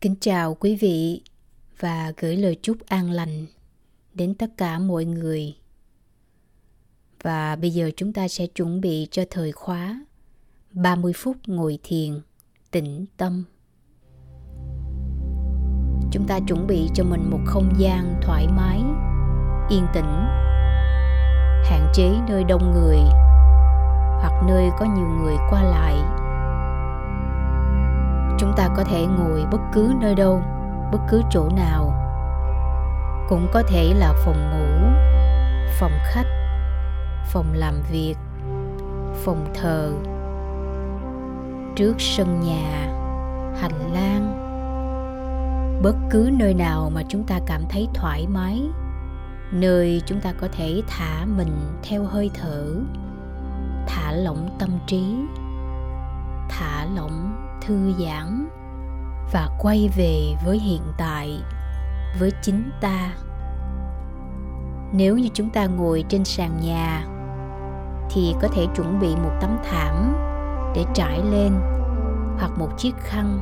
Kính chào quý vị và gửi lời chúc an lành đến tất cả mọi người. Và bây giờ chúng ta sẽ chuẩn bị cho thời khóa 30 phút ngồi thiền, tĩnh tâm. Chúng ta chuẩn bị cho mình một không gian thoải mái, yên tĩnh, hạn chế nơi đông người hoặc nơi có nhiều người qua lại chúng ta có thể ngồi bất cứ nơi đâu, bất cứ chỗ nào. Cũng có thể là phòng ngủ, phòng khách, phòng làm việc, phòng thờ. Trước sân nhà, hành lang, bất cứ nơi nào mà chúng ta cảm thấy thoải mái, nơi chúng ta có thể thả mình theo hơi thở, thả lỏng tâm trí, thả lỏng thư giãn và quay về với hiện tại, với chính ta. Nếu như chúng ta ngồi trên sàn nhà, thì có thể chuẩn bị một tấm thảm để trải lên, hoặc một chiếc khăn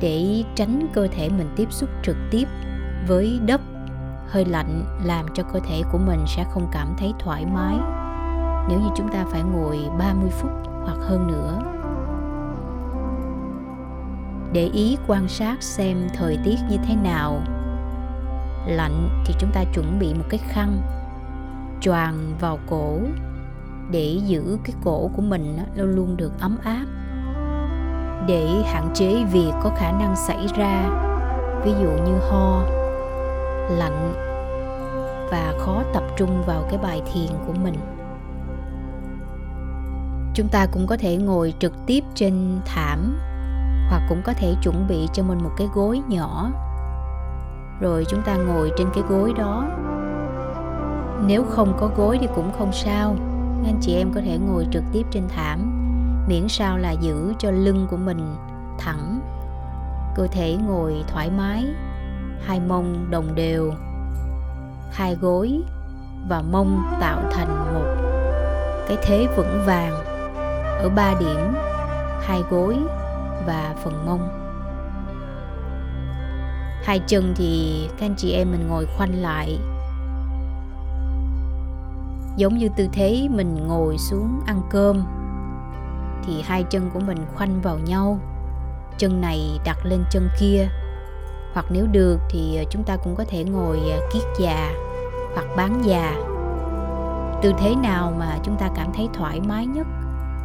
để tránh cơ thể mình tiếp xúc trực tiếp với đất. Hơi lạnh làm cho cơ thể của mình sẽ không cảm thấy thoải mái. Nếu như chúng ta phải ngồi 30 phút hoặc hơn nữa để ý quan sát xem thời tiết như thế nào. Lạnh thì chúng ta chuẩn bị một cái khăn choàng vào cổ để giữ cái cổ của mình luôn luôn được ấm áp. Để hạn chế việc có khả năng xảy ra, ví dụ như ho, lạnh và khó tập trung vào cái bài thiền của mình. Chúng ta cũng có thể ngồi trực tiếp trên thảm hoặc cũng có thể chuẩn bị cho mình một cái gối nhỏ. Rồi chúng ta ngồi trên cái gối đó. Nếu không có gối thì cũng không sao. Anh chị em có thể ngồi trực tiếp trên thảm, miễn sao là giữ cho lưng của mình thẳng. Cơ thể ngồi thoải mái, hai mông đồng đều, hai gối và mông tạo thành một cái thế vững vàng. Ở ba điểm, hai gối và phần mông. Hai chân thì các anh chị em mình ngồi khoanh lại. Giống như tư thế mình ngồi xuống ăn cơm, thì hai chân của mình khoanh vào nhau. Chân này đặt lên chân kia. Hoặc nếu được thì ờ, chúng ta cũng có thể ngồi ờ, kiết già hoặc bán già. Tư thế nào mà chúng ta cảm thấy thoải mái nhất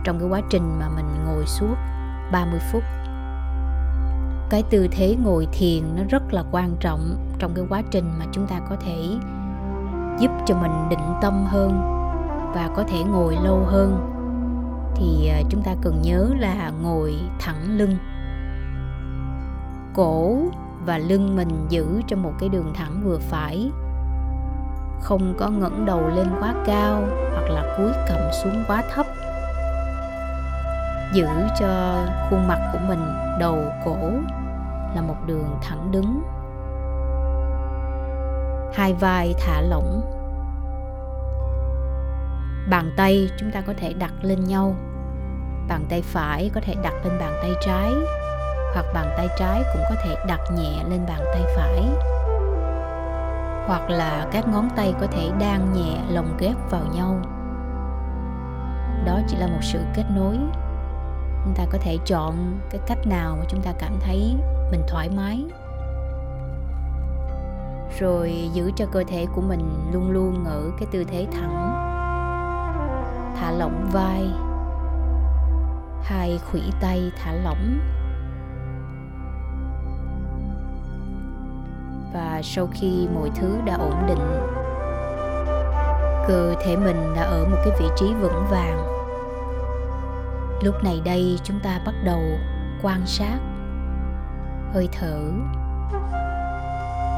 trong cái quá trình mà mình ngồi suốt 30 phút. Cái tư thế ngồi thiền nó rất là quan trọng trong cái quá trình mà chúng ta có thể giúp cho mình định tâm hơn và có thể ngồi lâu hơn. Thì à, chúng ta cần nhớ là ngồi thẳng lưng. Cổ và lưng mình giữ trong một cái đường thẳng vừa phải. Không có ngẩng đầu lên quá cao hoặc là cúi cầm xuống quá thấp giữ cho khuôn mặt của mình đầu cổ là một đường thẳng đứng. Hai vai thả lỏng. Bàn tay chúng ta có thể đặt lên nhau. Bàn tay phải có thể đặt lên bàn tay trái, hoặc bàn tay trái cũng có thể đặt nhẹ lên bàn tay phải. Hoặc là các ngón tay có thể đan nhẹ lồng ghép vào nhau. Đó chỉ là một sự kết nối chúng ta có thể chọn cái cách nào mà chúng ta cảm thấy mình thoải mái. Rồi giữ cho cơ thể của mình luôn luôn ở cái tư thế thẳng, thả lỏng vai, hai khuỷu tay thả lỏng. Và sau khi mọi thứ đã ổn định, cơ thể mình đã ở một cái vị trí vững vàng lúc này đây chúng ta bắt đầu quan sát. Hơi thở.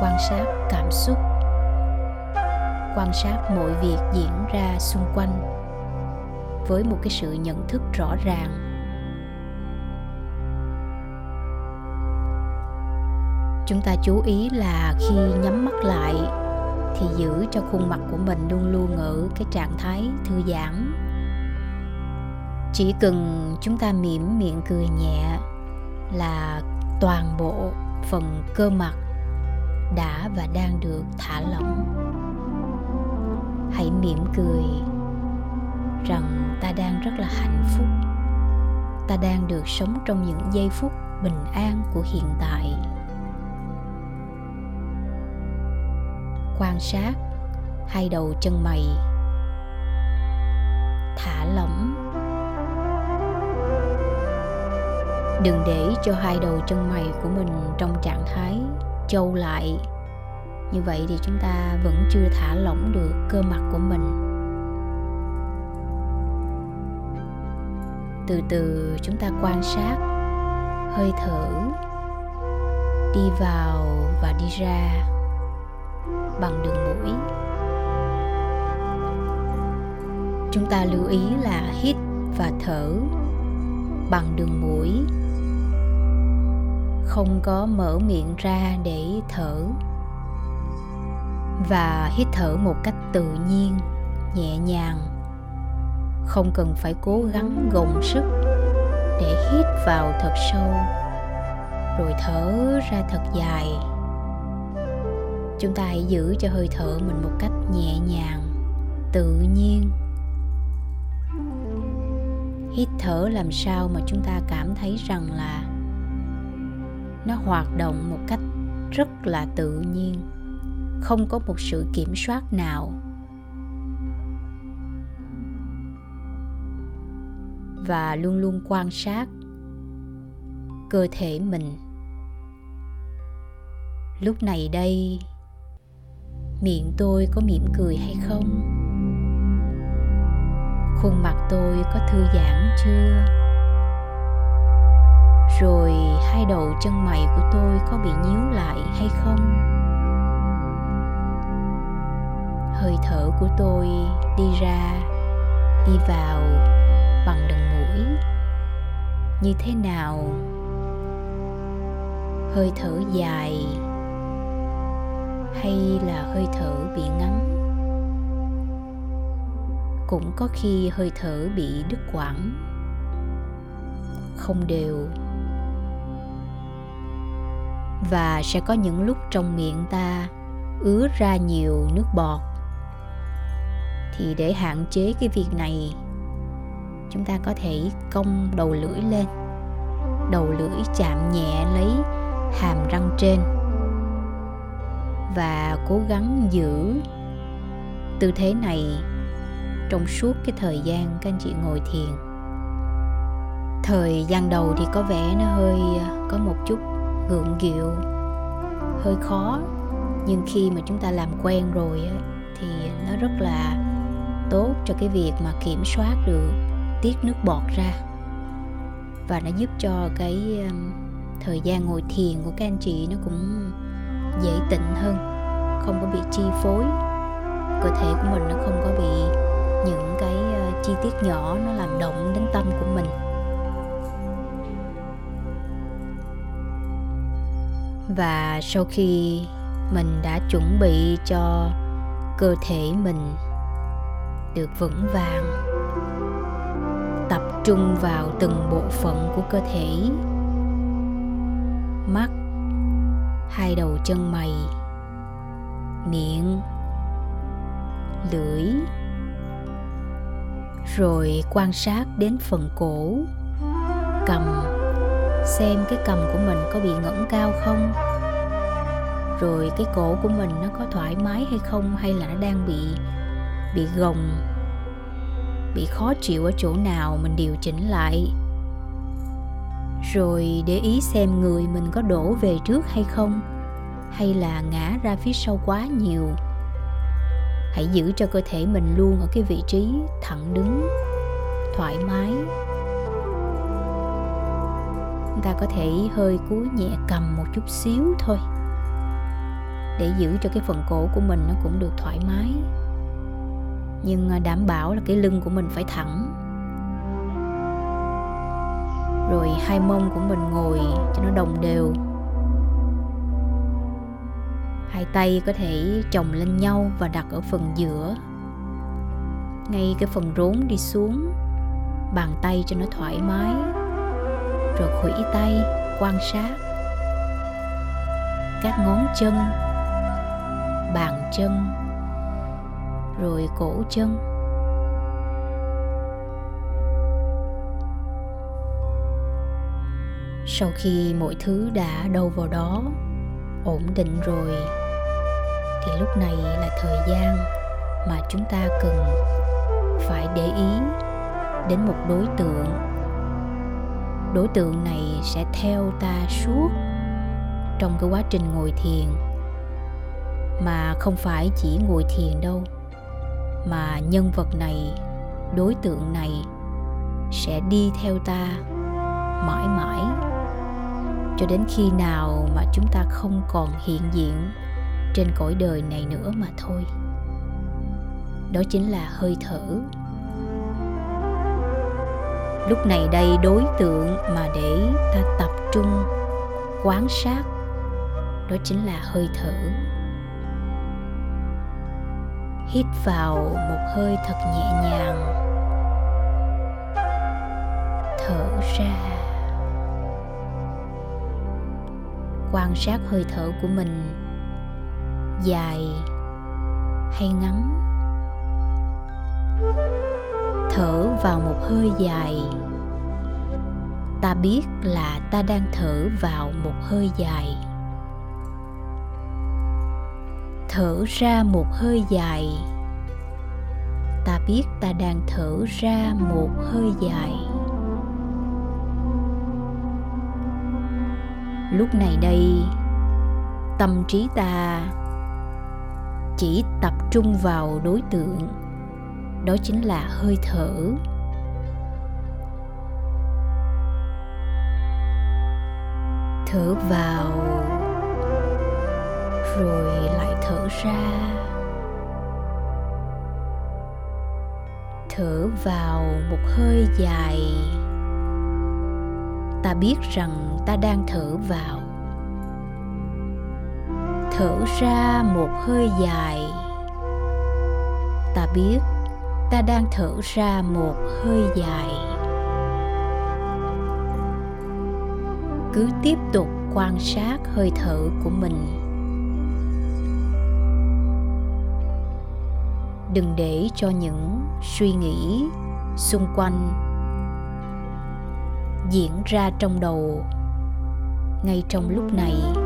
Quan sát cảm xúc. Quan sát mọi việc diễn ra xung quanh với một cái sự nhận thức rõ ràng. Chúng ta chú ý là khi nhắm mắt lại thì giữ cho khuôn mặt của mình luôn luôn ở cái trạng thái thư giãn chỉ cần chúng ta mỉm miệng cười nhẹ là toàn bộ phần cơ mặt đã và đang được thả lỏng. Hãy mỉm cười rằng ta đang rất là hạnh phúc. Ta đang được sống trong những giây phút bình an của hiện tại. Quan sát, hai đầu chân mày thả lỏng. Đừng để cho hai đầu chân mày của mình trong trạng thái trâu lại. Như vậy thì chúng ta vẫn chưa thả lỏng được cơ mặt của mình. Từ từ chúng ta quan sát. Hơi thở. Đi vào và đi ra. Bằng đường mũi. Chúng ta lưu ý là hít và thở bằng đường mũi. Không có mở miệng ra để thở. Và hít thở một cách tự nhiên, nhẹ nhàng. Không cần phải cố gắng gồng sức để hít vào thật sâu, rồi thở ra thật dài. Chúng ta hãy giữ cho hơi thở mình một cách nhẹ nhàng, tự nhiên hít thở làm sao mà chúng ta cảm thấy rằng là nó hoạt động một cách rất là tự nhiên, không có một sự kiểm soát nào. Và luôn luôn quan sát cơ thể mình. Lúc này đây, miệng tôi có mỉm cười hay không? Khuôn mặt tôi có thư giãn chưa? Rồi hai đầu chân mày của tôi có bị nhíu lại hay không? Hơi thở của tôi đi ra, đi vào bằng đường mũi. Như thế nào? Hơi thở dài hay là hơi thở bị ngắn? Cũng có khi hơi thở bị đứt quãng. Không đều. Và sẽ có những lúc trong miệng ta ứa ra nhiều nước bọt. Thì để hạn chế cái việc này, chúng ta có thể cong đầu lưỡi lên. Đầu lưỡi chạm nhẹ lấy hàm răng trên. Và cố gắng giữ tư thế này trong suốt cái thời gian các anh chị ngồi thiền. Thời gian đầu thì có vẻ nó hơi à, có một chút gượng gịu hơi khó. Nhưng khi mà chúng ta làm quen rồi thì nó rất là tốt cho cái việc mà kiểm soát được tiết nước bọt ra. Và nó giúp cho cái à, thời gian ngồi thiền của các anh chị nó cũng dễ tịnh hơn, không có bị chi phối. Cơ thể của mình nó không có bị những cái ờ, chi tiết nhỏ nó làm động đến tâm của mình. Và sau khi mình đã chuẩn bị cho cơ thể mình được vững vàng, tập trung vào từng bộ phận của cơ thể, mắt, hai đầu chân mày, miệng, lưỡi rồi quan sát đến phần cổ. Cầm, xem cái cầm của mình có bị ngẩng cao không? Rồi cái cổ của mình nó có thoải mái hay không, hay là nó đang bị bị gồng, bị khó chịu ở chỗ nào mình điều chỉnh lại? Rồi để ý xem người mình có đổ về trước hay không, hay là ngã ra phía sau quá nhiều? Hãy giữ cho cơ thể mình luôn ở cái vị trí thẳng đứng, thoải mái. Chúng ta có thể hơi cúi nhẹ cầm một chút xíu thôi. Để giữ cho cái phần cổ của mình nó cũng được thoải mái. Nhưng à, đảm bảo là cái lưng của mình phải thẳng. Rồi hai mông của mình ngồi cho nó đồng đều hai tay có thể chồng lên nhau và đặt ở phần giữa. Ngay cái phần rốn đi xuống, bàn tay cho nó thoải mái, rồi khuỷu tay quan sát. Các ngón chân, bàn chân, rồi cổ chân. Sau khi mọi thứ đã đâu vào đó, ổn định rồi thì lúc này là thời gian mà chúng ta cần phải để ý đến một đối tượng. Đối tượng này sẽ theo ta suốt trong cái quá trình ngồi thiền, mà không phải chỉ ngồi thiền đâu, mà nhân vật này, đối tượng này sẽ đi theo ta mãi mãi. Cho đến khi nào mà chúng ta không còn hiện diện trên cõi đời này nữa mà thôi. Đó chính là hơi thở. Lúc này đây đối tượng mà để ta tập trung, quán sát, đó chính là hơi thở. Hít vào một hơi thật nhẹ nhàng. Thở ra. Quan sát hơi thở của mình dài hay ngắn. Thở vào một hơi dài. Ta biết là ta đang thở vào một hơi dài. Thở ra một hơi dài. Ta biết ta đang thở ra một hơi dài. Lúc này đây, tâm trí ta chỉ tập trung vào đối tượng. Đó chính là hơi thở. Thở vào, rồi lại thở ra. Thở vào một hơi dài. Ta biết rằng ta đang thở vào thở ra một hơi dài. Ta biết, ta đang thở ra một hơi dài. Cứ tiếp tục quan sát hơi thở của mình. Đừng để cho những suy nghĩ xung quanh diễn ra trong đầu ngay trong lúc này.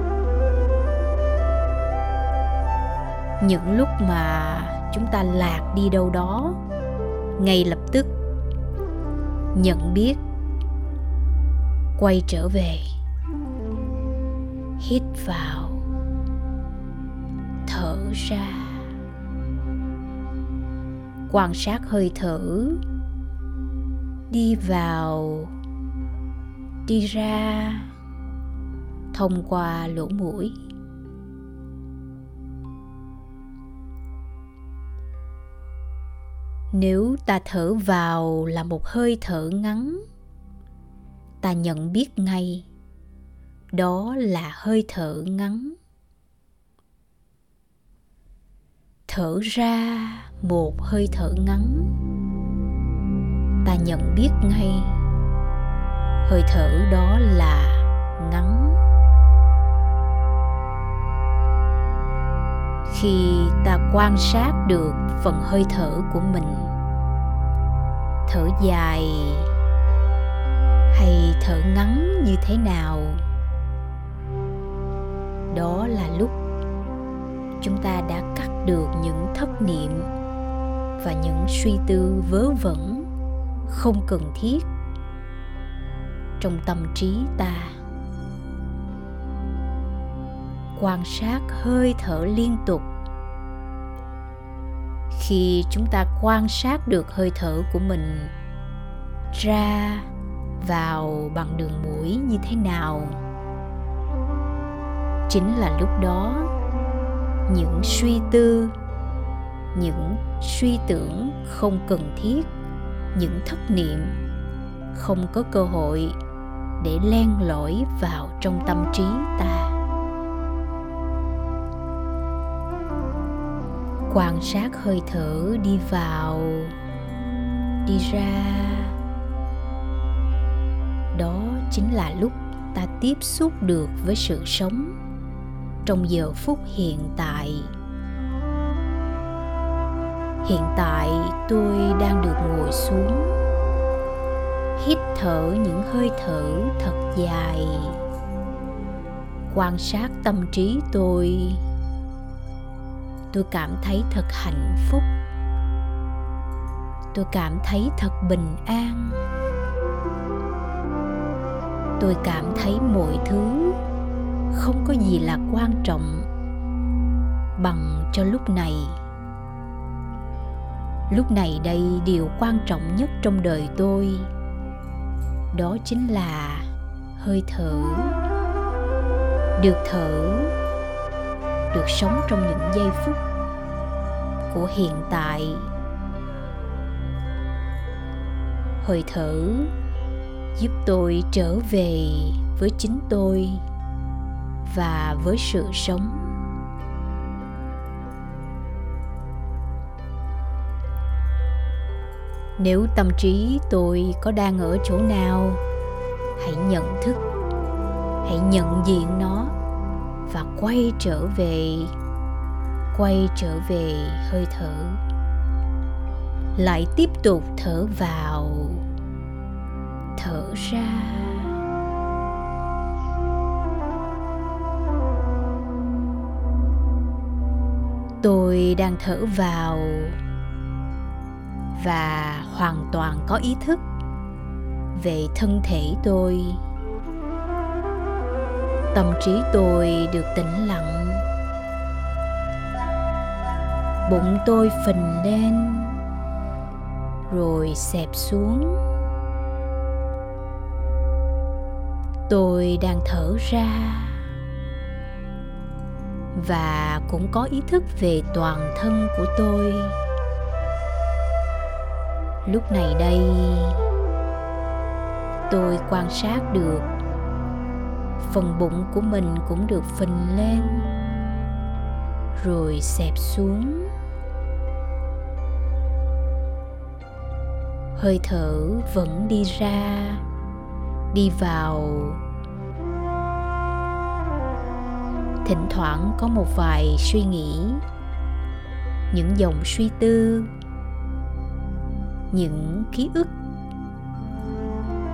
Những lúc mà chúng ta lạc đi đâu đó, ngay lập tức nhận biết, quay trở về, hít vào, thở ra. Quan sát hơi thở, đi vào, đi ra thông qua lỗ mũi. Nếu ta thở vào là một hơi thở ngắn, ta nhận biết ngay đó là hơi thở ngắn. Thở ra một hơi thở ngắn, ta nhận biết ngay hơi thở đó là ngắn. Khi ta quan sát được phần hơi thở của mình. Thở dài hay thở ngắn như thế nào? Đó là lúc chúng ta đã cắt được những thất niệm và những suy tư vớ vẩn không cần thiết trong tâm trí ta. Quan sát hơi thở liên tục khi chúng ta quan sát được hơi thở của mình ra vào bằng đường mũi như thế nào. Chính là lúc đó, những suy tư, những suy tưởng không cần thiết, những thất niệm không có cơ hội để len lỏi vào trong tâm trí ta. Quan sát hơi thở đi vào, đi ra. Đó chính là lúc ta tiếp xúc được với sự sống trong giờ phút hiện tại. Hiện tại tôi đang được ngồi xuống, hít thở những hơi thở thật dài. Quan sát tâm trí tôi tôi cảm thấy thật hạnh phúc. Tôi cảm thấy thật bình an. Tôi cảm thấy mọi thứ không có gì là quan trọng bằng cho lúc này. Lúc này đây điều quan trọng nhất trong đời tôi. Đó chính là hơi thở. Được thở được sống trong những giây phút của hiện tại. Hơi thở giúp tôi trở về với chính tôi và với sự sống. Nếu tâm trí tôi có đang ở chỗ nào, hãy nhận thức, hãy nhận diện nó và quay trở về, quay trở về hơi thở. Lại tiếp tục thở vào, thở ra. Tôi đang thở vào và hoàn toàn có ý thức về thân thể tôi tâm trí tôi được tĩnh lặng. Bụng tôi phình lên, rồi xẹp xuống. Tôi đang thở ra, và cũng có ý thức về toàn thân của tôi. Lúc này đây, tôi quan sát được phần bụng của mình cũng được phình lên, rồi xẹp xuống. Hơi thở vẫn đi ra, đi vào. Thỉnh thoảng có một vài suy nghĩ, những dòng suy tư, những ký ức,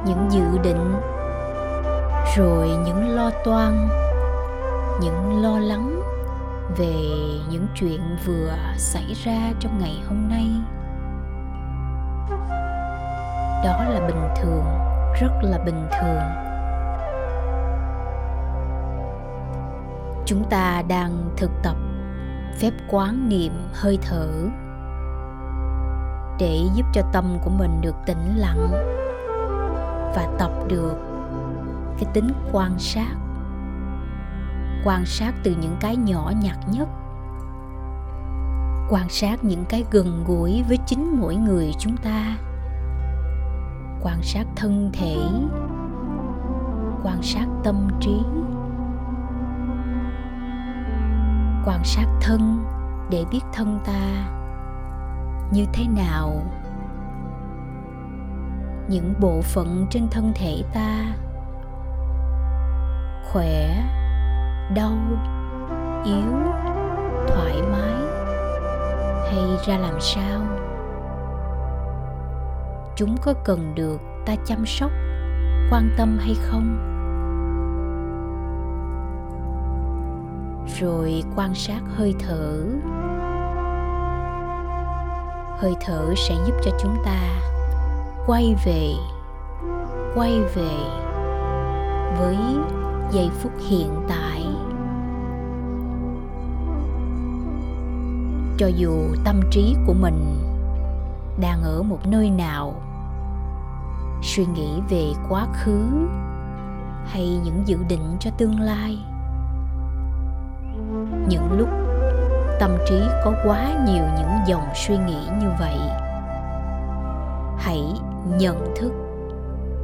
những dự định rồi những lo toan, những lo lắng về những chuyện vừa xảy ra trong ngày hôm nay. Đó là bình thường, rất là bình thường. Chúng ta đang thực tập phép quán niệm hơi thở để giúp cho tâm của mình được tĩnh lặng và tập được cái tính quan sát. Quan sát từ những cái nhỏ nhặt nhất. Quan sát những cái gần gũi với chính mỗi người chúng ta. Quan sát thân thể. Quan sát tâm trí. Quan sát thân để biết thân ta như thế nào. Những bộ phận trên thân thể ta khỏe, đau, yếu, thoải mái, hay ra làm sao? Chúng có cần được ta chăm sóc, quan tâm hay không? Rồi quan sát hơi thở. Hơi thở sẽ giúp cho chúng ta quay về quay về với giây phút hiện tại. Cho dù tâm trí của mình đang ở một nơi nào, suy nghĩ về quá khứ hay những dự định cho tương lai, những lúc tâm trí có quá nhiều những dòng suy nghĩ như vậy, hãy nhận thức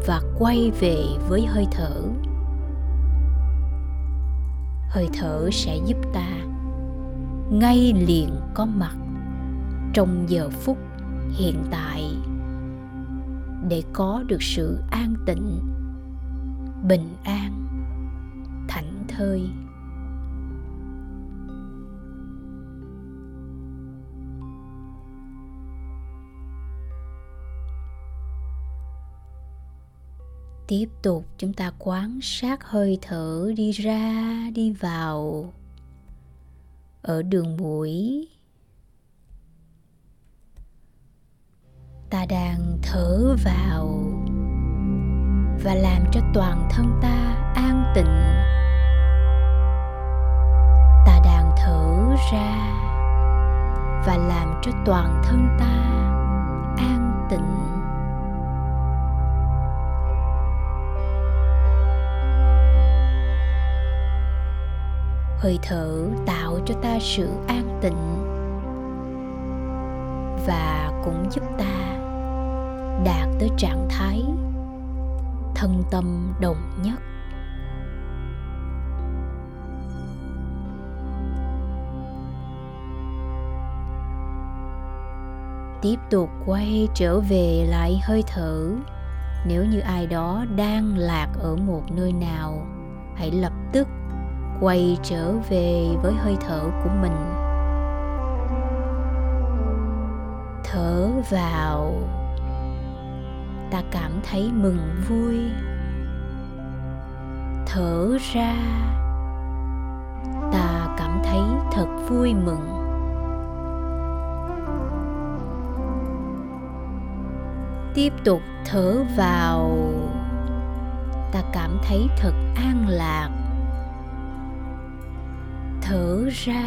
và quay về với hơi thở hơi thở sẽ giúp ta. Ngay liền có mặt trong giờ phút hiện tại để có được sự an tịnh, bình an, thảnh thơi. Tiếp tục chúng ta quan sát hơi thở đi ra, đi vào. Ở đường mũi, ta đang thở vào và làm cho toàn thân ta an tịnh. Ta đang thở ra và làm cho toàn thân ta an tịnh. Hơi thở tạo cho ta sự an tịnh và cũng giúp ta đạt tới trạng thái thân tâm đồng nhất. Tiếp tục quay trở về lại hơi thở. Nếu như ai đó đang lạc ở một nơi nào, hãy lập tức quay trở về với hơi thở của mình. Thở vào. Ta cảm thấy mừng vui. Thở ra. Ta cảm thấy thật vui mừng. Tiếp tục thở vào. Ta cảm thấy thật an lạc thở ra.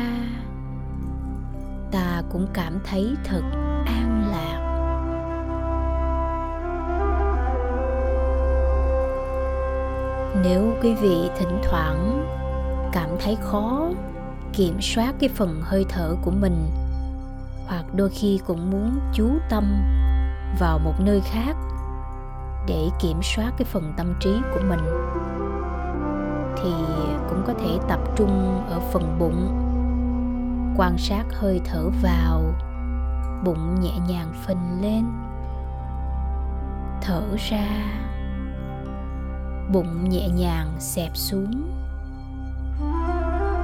Ta cũng cảm thấy thật an lạc. Nếu quý vị thỉnh thoảng cảm thấy khó kiểm soát cái phần hơi thở của mình, hoặc đôi khi cũng muốn chú tâm vào một nơi khác để kiểm soát cái phần tâm trí của mình, thì cũng có thể tập trung ở phần bụng, quan sát hơi thở vào, bụng nhẹ nhàng phình lên, thở ra, bụng nhẹ nhàng xẹp xuống.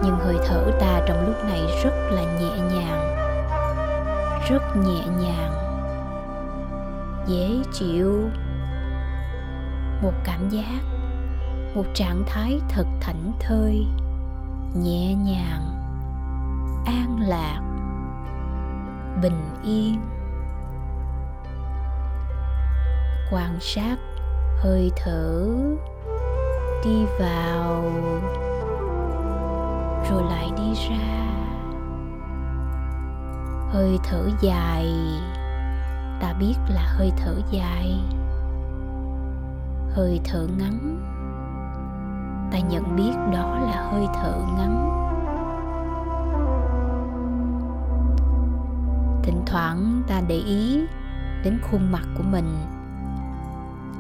Nhưng hơi thở ta trong lúc này rất là nhẹ nhàng, rất nhẹ nhàng, dễ chịu, một cảm giác một trạng thái thật thảnh thơi, nhẹ nhàng, an lạc, bình yên. Quan sát, hơi thở, đi vào, rồi lại đi ra. Hơi thở dài, ta biết là hơi thở dài. Hơi thở ngắn ta nhận biết đó là hơi thở ngắn. Thỉnh thoảng ta để ý đến khuôn mặt của mình,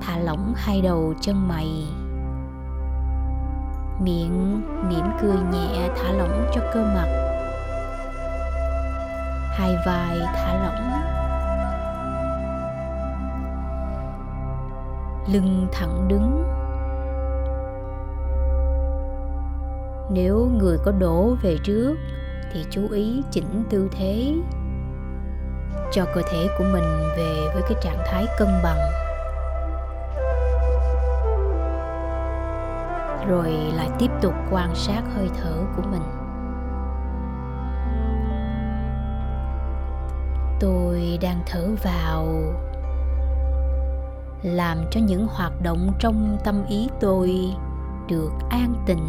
thả lỏng hai đầu chân mày. Miệng mỉm cười nhẹ thả lỏng cho cơ mặt. Hai vai thả lỏng. Lưng thẳng đứng. Nếu người có đổ về trước, thì chú ý chỉnh tư thế cho cơ thể của mình về với cái trạng thái cân bằng. Rồi lại tiếp tục quan sát hơi thở của mình. Tôi đang thở vào, làm cho những hoạt động trong tâm ý tôi được an tịnh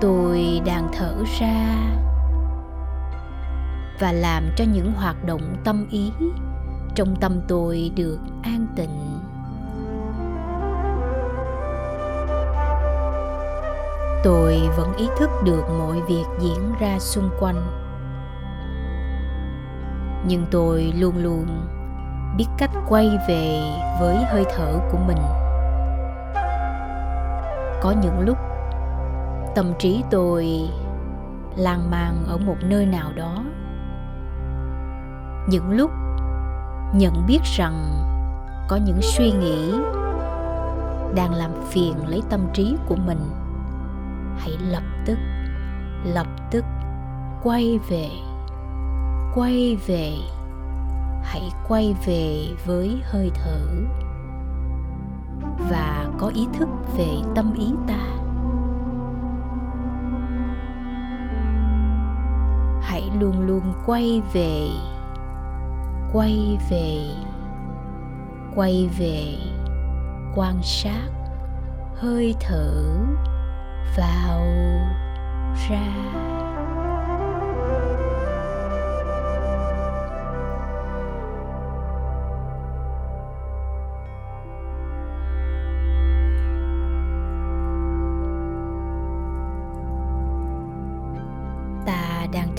tôi đang thở ra và làm cho những hoạt động tâm ý trong tâm tôi được an tịnh. Tôi vẫn ý thức được mọi việc diễn ra xung quanh. Nhưng tôi luôn luôn biết cách quay về với hơi thở của mình. Có những lúc tâm trí tôi lang mang ở một nơi nào đó. Những lúc nhận biết rằng có những suy nghĩ đang làm phiền lấy tâm trí của mình, hãy lập tức lập tức quay về quay về, hãy quay về với hơi thở và có ý thức về tâm ý ta. Luôn luôn quay về quay về quay về quan sát hơi thở vào ra.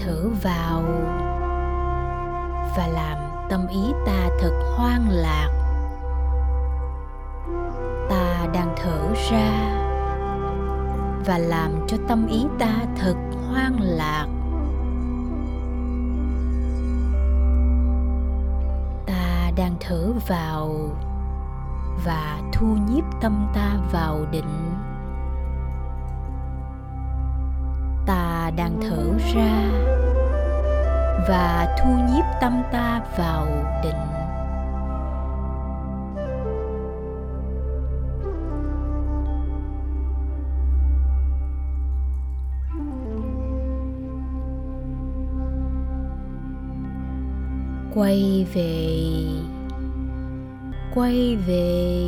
Thở vào và làm tâm ý ta thật hoang lạc. Ta đang thở ra và làm cho tâm ý ta thật hoang lạc. Ta đang thở vào và thu nhiếp tâm ta vào định. Ta đang thở ra và thu nhiếp tâm ta vào định. Quay về quay về.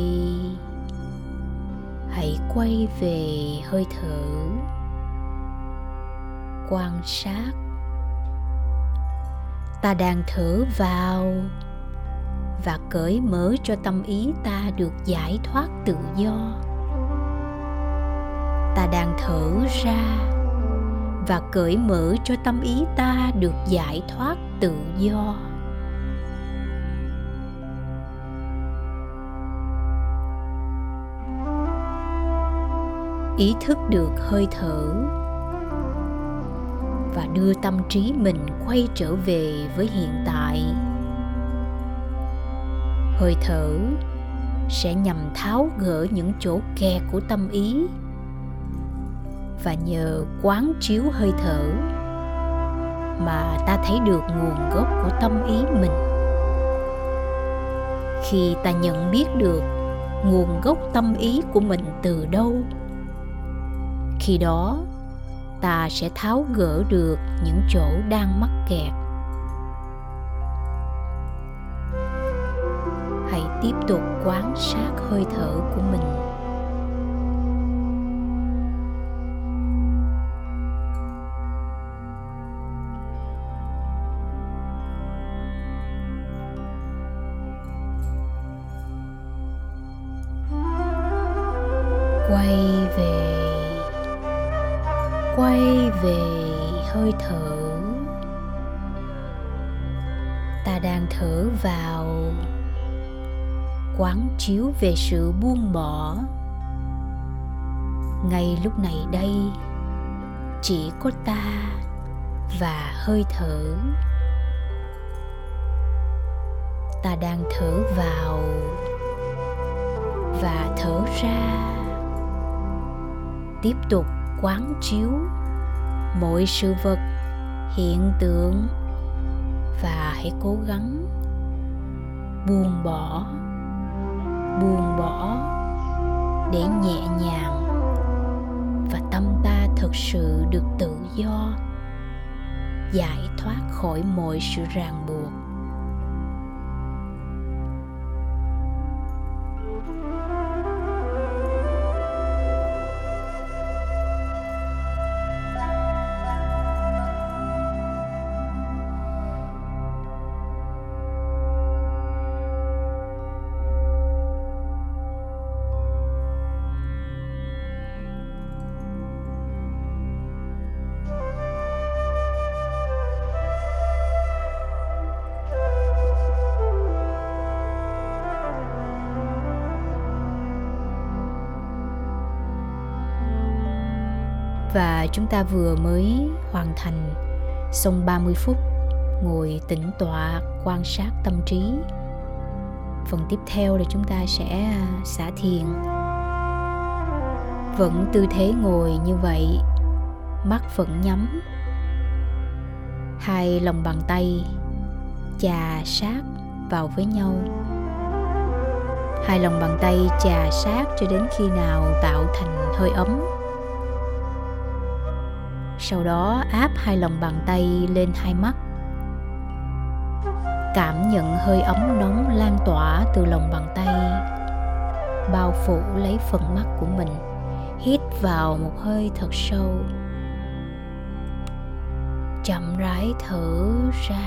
Hãy quay về hơi thở. Quan sát ta đang thở vào và cởi mở cho tâm ý ta được giải thoát tự do. Ta đang thở ra và cởi mở cho tâm ý ta được giải thoát tự do. Ý thức được hơi thở và đưa tâm trí mình quay trở về với hiện tại. Hơi thở sẽ nhằm tháo gỡ những chỗ kẹt của tâm ý. Và nhờ quán chiếu hơi thở mà ta thấy được nguồn gốc của tâm ý mình. Khi ta nhận biết được nguồn gốc tâm ý của mình từ đâu, khi đó ta sẽ tháo gỡ được những chỗ đang mắc kẹt. Hãy tiếp tục quan sát hơi thở của mình. Quay về quay về hơi thở. Ta đang thở vào quán chiếu về sự buông bỏ. Ngay lúc này đây, chỉ có ta và hơi thở. Ta đang thở vào và thở ra. Tiếp tục quán chiếu. Mọi sự vật hiện tượng và hãy cố gắng buông bỏ buông bỏ để nhẹ nhàng và tâm ta thực sự được tự do, giải thoát khỏi mọi sự ràng buộc. Và chúng ta vừa mới hoàn thành xong 30 phút ngồi tĩnh tọa quan sát tâm trí. Phần tiếp theo là chúng ta sẽ à, xả thiền. Vẫn tư thế ngồi như vậy, mắt vẫn nhắm. Hai lòng bàn tay chà sát vào với nhau. hai lòng bàn tay chà sát cho đến khi nào tạo thành hơi ấm sau đó, áp hai lòng bàn tay lên hai mắt. Cảm nhận hơi ấm nóng lan tỏa từ lòng bàn tay, bao phủ lấy phần mắt của mình, hít vào một hơi thật sâu. Chậm rãi thở ra.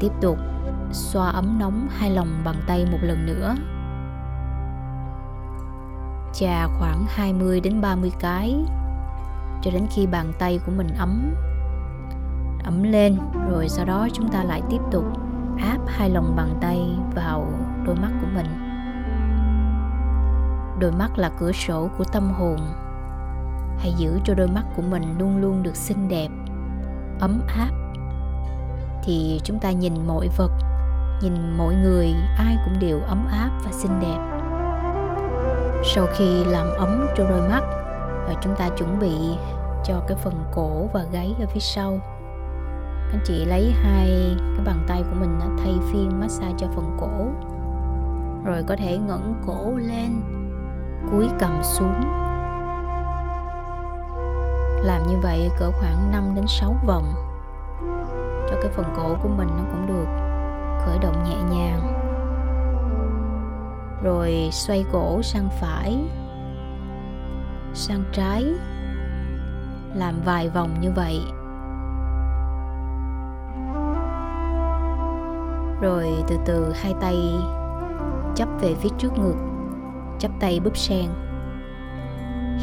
Tiếp tục, xoa ấm nóng hai lòng bàn tay một lần nữa chà khoảng 20 đến 30 cái. Cho đến khi bàn tay của mình ấm ấm lên, rồi sau đó chúng ta lại tiếp tục áp hai lòng bàn tay vào đôi mắt của mình. Đôi mắt là cửa sổ của tâm hồn. Hãy giữ cho đôi mắt của mình luôn luôn được xinh đẹp, ấm áp. Thì chúng ta nhìn mọi vật, nhìn mọi người, ai cũng đều ấm áp và xinh đẹp sau khi làm ấm cho đôi mắt, và chúng ta chuẩn bị cho cái phần cổ và gáy ở phía sau. Anh chị lấy hai cái bàn tay của mình thay phiên massage cho phần cổ. Rồi có thể ngẩng cổ lên, cúi cầm xuống. Làm như vậy cỡ khoảng 5 đến 6 vòng. Cho cái phần cổ của mình nó cũng được khởi động nhẹ nhàng rồi xoay cổ sang phải, sang trái, làm vài vòng như vậy. Rồi từ từ hai tay chắp về phía trước ngực, chắp tay búp sen.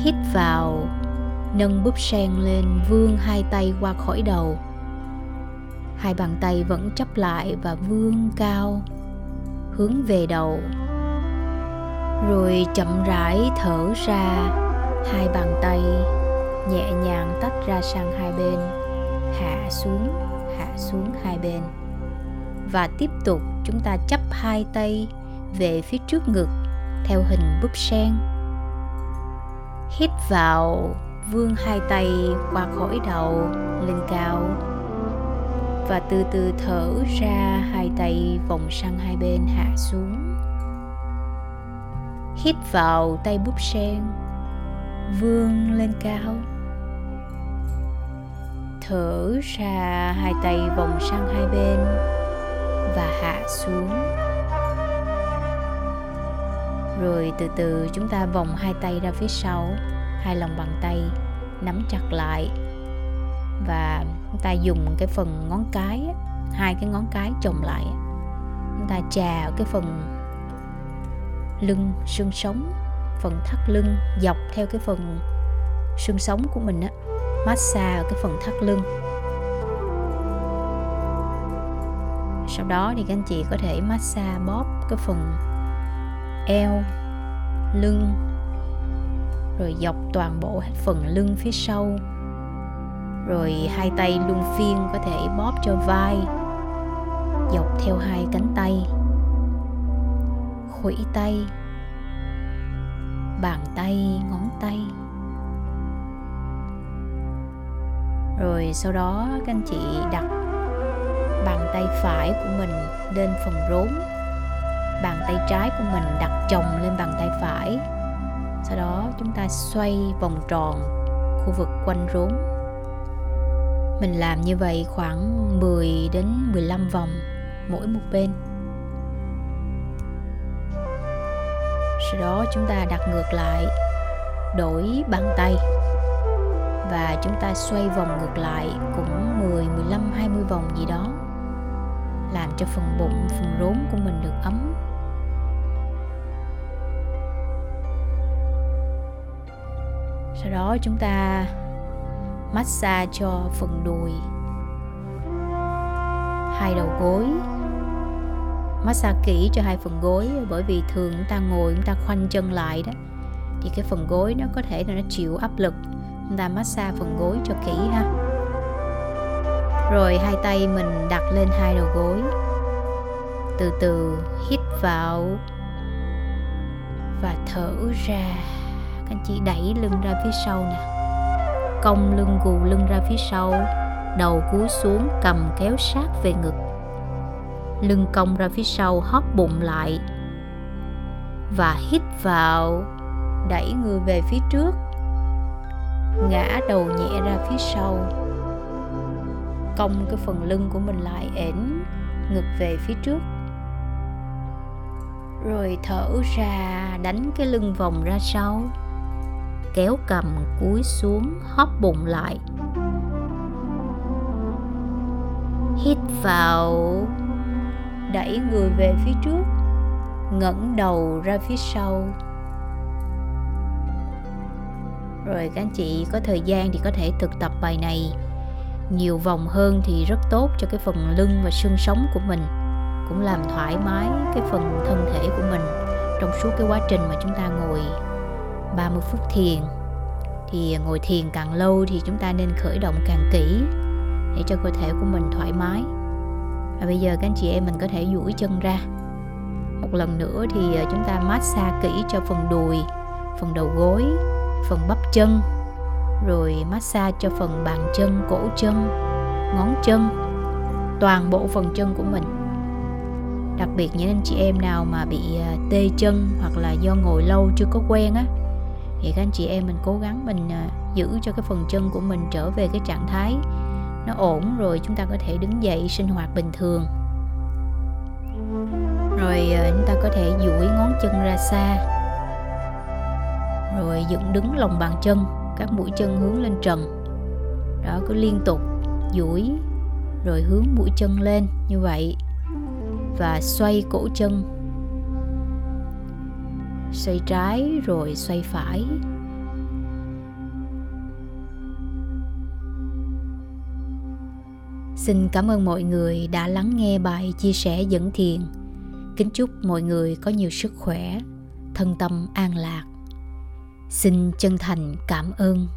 Hít vào, nâng búp sen lên vươn hai tay qua khỏi đầu. Hai bàn tay vẫn chắp lại và vươn cao, hướng về đầu rồi chậm rãi thở ra, hai bàn tay nhẹ nhàng tách ra sang hai bên, hạ xuống hạ xuống hai bên. Và tiếp tục chúng ta chắp hai tay về phía trước ngực theo hình búp sen. Hít vào, vươn hai tay qua khỏi đầu, lên cao. Và từ từ thở ra hai tay vòng sang hai bên, hạ xuống hít vào tay búp sen, vươn lên cao. Thở ra hai tay vòng sang hai bên và hạ xuống. Rồi từ từ chúng ta vòng hai tay ra phía sau, hai lòng bàn tay nắm chặt lại. Và chúng ta dùng cái phần ngón cái hai cái ngón cái chồng lại chúng ta chà cái phần lưng, xương sống. Phần thắt lưng dọc theo cái phần xương sống của mình á, massage ở cái phần thắt lưng. Sau đó thì các anh chị có thể massage bóp cái phần eo, lưng, rồi dọc toàn bộ hết phần lưng phía sau. Rồi hai tay luân phiên có thể bóp cho vai, dọc theo hai cánh tay khuỷu tay. Bàn tay, ngón tay. Rồi sau đó các anh chị đặt bàn tay phải của mình lên phần rốn. Bàn tay trái của mình đặt chồng lên bàn tay phải. Sau đó chúng ta xoay vòng tròn khu vực quanh rốn. Mình làm như vậy khoảng 10 đến 15 vòng mỗi một bên. Sau đó chúng ta đặt ngược lại đổi bàn tay. Và chúng ta xoay vòng ngược lại cũng 10, 15, 20 vòng gì đó làm cho phần bụng, phần rốn của mình được ấm. Sau đó chúng ta massage cho phần đùi hai đầu gối massage kỹ cho hai phần gối, bởi vì thường chúng ta ngồi, chúng ta khoanh chân lại đó. Thì cái phần gối nó có thể là nó chịu áp lực. Chúng ta massage phần gối cho kỹ ha. Rồi hai tay mình đặt lên hai đầu gối. Từ từ hít vào và thở ra. Các anh chị đẩy lưng ra phía sau nè. Cong lưng, gù lưng ra phía sau. Đầu cúi xuống, cầm kéo sát về ngực lưng cong ra phía sau, hóp bụng lại và hít vào, đẩy người về phía trước, ngã đầu nhẹ ra phía sau. Cong cái phần lưng của mình lại ẻn ngực về phía trước. Rồi thở ra, đánh cái lưng vòng ra sau. Kéo cầm, cúi xuống, hóp bụng lại. Hít vào đẩy người về phía trước, ngẩng đầu ra phía sau. Rồi các anh chị, có thời gian thì có thể thực tập bài này. Nhiều vòng hơn thì rất tốt cho cái phần lưng và xương sống của mình. Cũng làm thoải mái cái phần thân thể của mình trong suốt cái quá trình mà chúng ta ngồi 30 phút thiền. Thì ngồi thiền càng lâu thì chúng ta nên khởi động càng kỹ để cho cơ thể của mình thoải mái và bây giờ các anh chị em mình có thể duỗi chân ra. Một lần nữa thì ờ, chúng ta massage kỹ cho phần đùi, phần đầu gối, phần bắp chân, rồi massage cho phần bàn chân, cổ chân, ngón chân, toàn bộ phần chân của mình. Đặc biệt những anh chị em nào mà bị ờ, tê chân hoặc là do ngồi lâu chưa có quen á, thì các anh chị em mình cố gắng mình ờ, giữ cho cái phần chân của mình trở về cái trạng thái nó ổn rồi chúng ta có thể đứng dậy sinh hoạt bình thường. Rồi ờ, chúng ta có thể duỗi ngón chân ra xa. Rồi dựng đứng lòng bàn chân, các mũi chân hướng lên trần. Đó, cứ liên tục duỗi, rồi hướng mũi chân lên như vậy và xoay cổ chân. Xoay trái rồi xoay phải. Xin cảm ơn mọi người đã lắng nghe bài chia sẻ dẫn thiền. Kính chúc mọi người có nhiều sức khỏe, thân tâm an lạc. Xin chân thành cảm ơn.